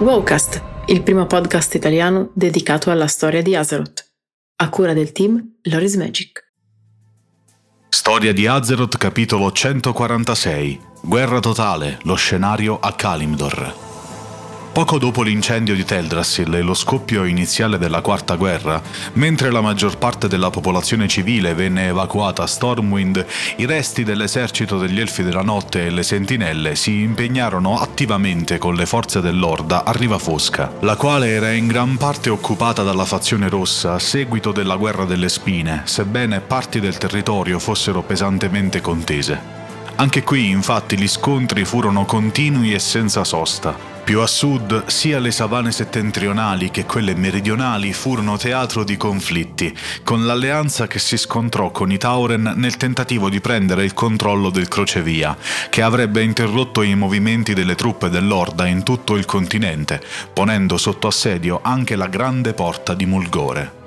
Wowcast, il primo podcast italiano dedicato alla storia di Azeroth, a cura del team Loris Magic. Storia di Azeroth capitolo 146 Guerra totale, lo scenario a Kalimdor. Poco dopo l'incendio di Teldrassil e lo scoppio iniziale della Quarta Guerra, mentre la maggior parte della popolazione civile venne evacuata a Stormwind, i resti dell'esercito degli Elfi della Notte e le Sentinelle si impegnarono attivamente con le forze dell'Orda a Riva Fosca, la quale era in gran parte occupata dalla fazione rossa a seguito della Guerra delle Spine, sebbene parti del territorio fossero pesantemente contese. Anche qui infatti gli scontri furono continui e senza sosta. Più a sud, sia le savane settentrionali che quelle meridionali furono teatro di conflitti, con l'alleanza che si scontrò con i Tauren nel tentativo di prendere il controllo del crocevia, che avrebbe interrotto i movimenti delle truppe dell'Orda in tutto il continente, ponendo sotto assedio anche la grande porta di Mulgore.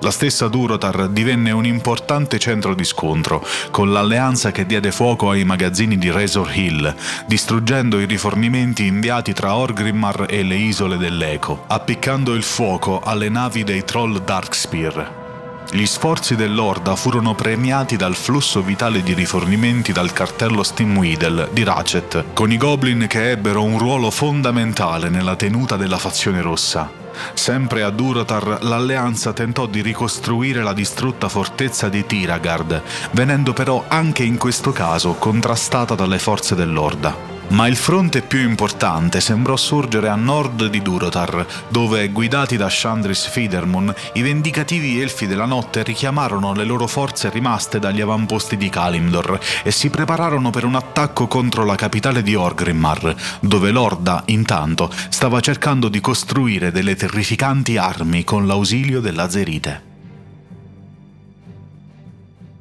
La stessa Durotar divenne un importante centro di scontro, con l'alleanza che diede fuoco ai magazzini di Razor Hill, distruggendo i rifornimenti inviati tra Orgrimmar e le isole dell'Eco, appiccando il fuoco alle navi dei troll Darkspear. Gli sforzi dell'Orda furono premiati dal flusso vitale di rifornimenti dal cartello Steamweedle di Ratchet, con i Goblin che ebbero un ruolo fondamentale nella tenuta della fazione rossa. Sempre a Durotar l'alleanza tentò di ricostruire la distrutta fortezza di Tiragard, venendo però anche in questo caso contrastata dalle forze dell'Orda. Ma il fronte più importante sembrò sorgere a nord di Durotar, dove, guidati da Chandris Fidermun, i vendicativi elfi della notte richiamarono le loro forze rimaste dagli avamposti di Kalimdor e si prepararono per un attacco contro la capitale di Orgrimmar, dove l'Orda, intanto, stava cercando di costruire delle terrificanti armi con l'ausilio della Zerite.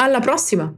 Alla prossima!